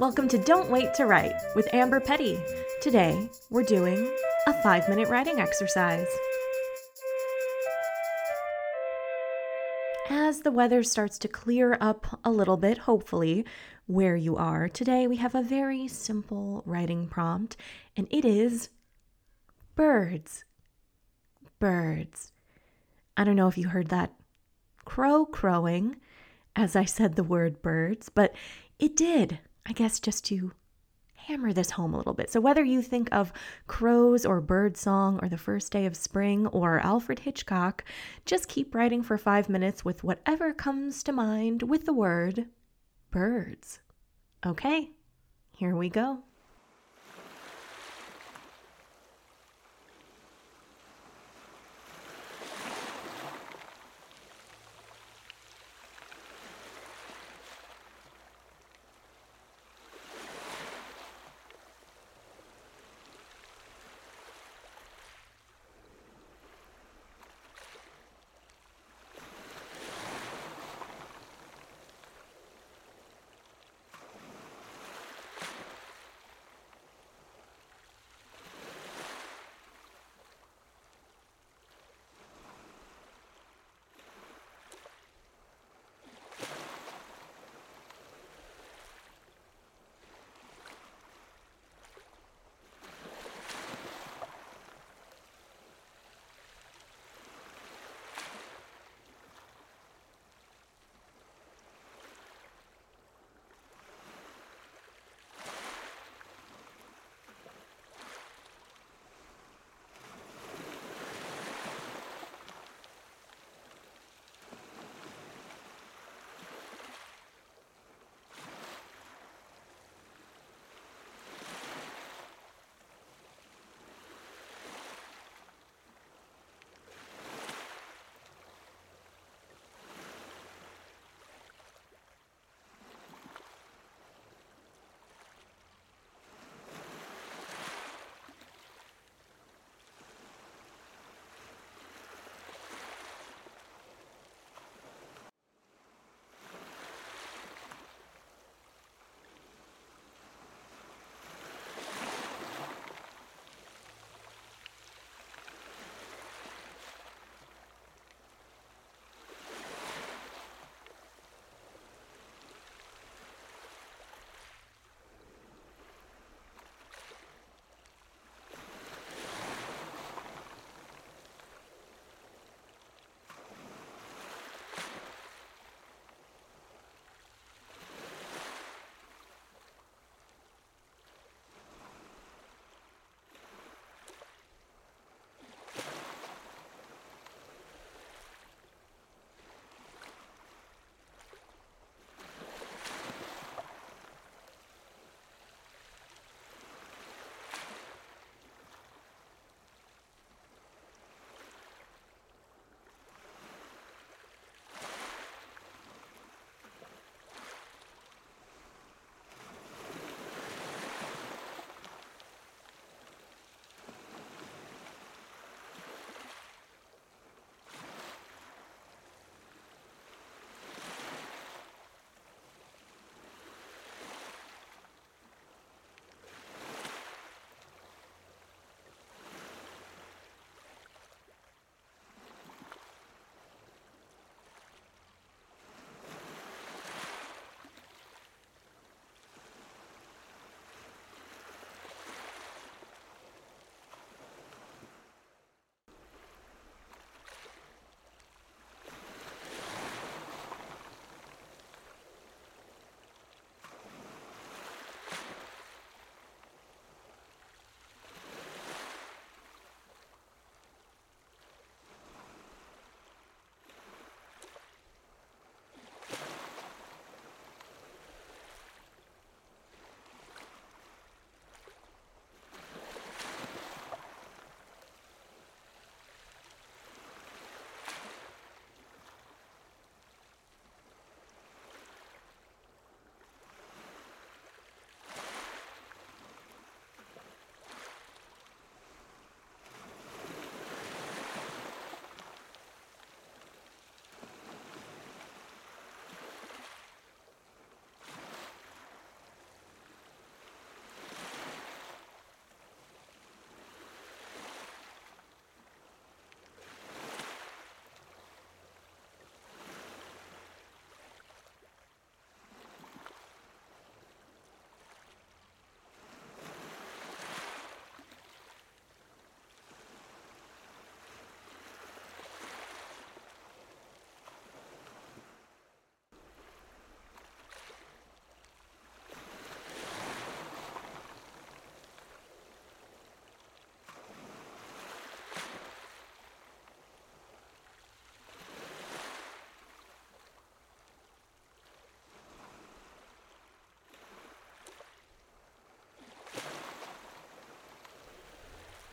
Welcome to Don't Wait to Write with Amber Petty. Today, we're doing a five minute writing exercise. As the weather starts to clear up a little bit, hopefully, where you are, today we have a very simple writing prompt, and it is birds. Birds. I don't know if you heard that crow crowing as I said the word birds, but it did. I guess just to hammer this home a little bit. So, whether you think of crows or bird song or the first day of spring or Alfred Hitchcock, just keep writing for five minutes with whatever comes to mind with the word birds. Okay, here we go.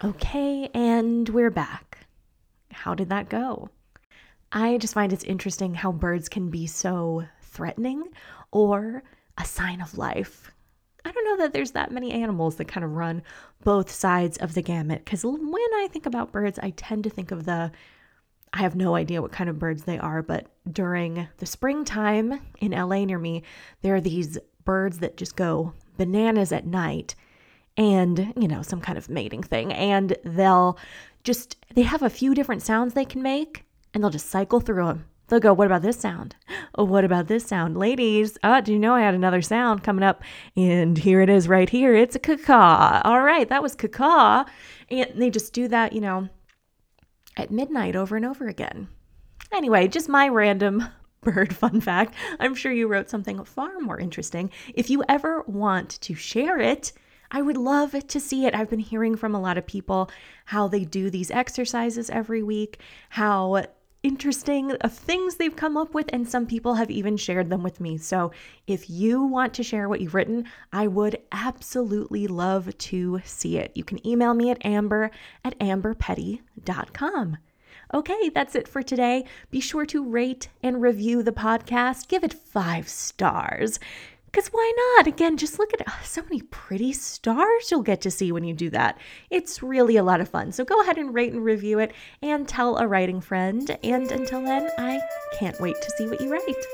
Okay, and we're back. How did that go? I just find it's interesting how birds can be so threatening or a sign of life. I don't know that there's that many animals that kind of run both sides of the gamut because when I think about birds, I tend to think of the I have no idea what kind of birds they are, but during the springtime in LA near me, there are these birds that just go bananas at night and, you know, some kind of mating thing. And they'll just, they have a few different sounds they can make and they'll just cycle through them. They'll go, What about this sound? Oh, what about this sound? Ladies, uh, do you know I had another sound coming up? And here it is right here. It's a caw. All right, that was caw. And they just do that, you know, at midnight over and over again. Anyway, just my random bird fun fact. I'm sure you wrote something far more interesting. If you ever want to share it, I would love to see it. I've been hearing from a lot of people how they do these exercises every week, how interesting things they've come up with, and some people have even shared them with me. So if you want to share what you've written, I would absolutely love to see it. You can email me at amber at amberpetty.com. Okay, that's it for today. Be sure to rate and review the podcast. Give it five stars. Because why not? Again, just look at uh, so many pretty stars you'll get to see when you do that. It's really a lot of fun. So go ahead and rate and review it and tell a writing friend. And until then, I can't wait to see what you write.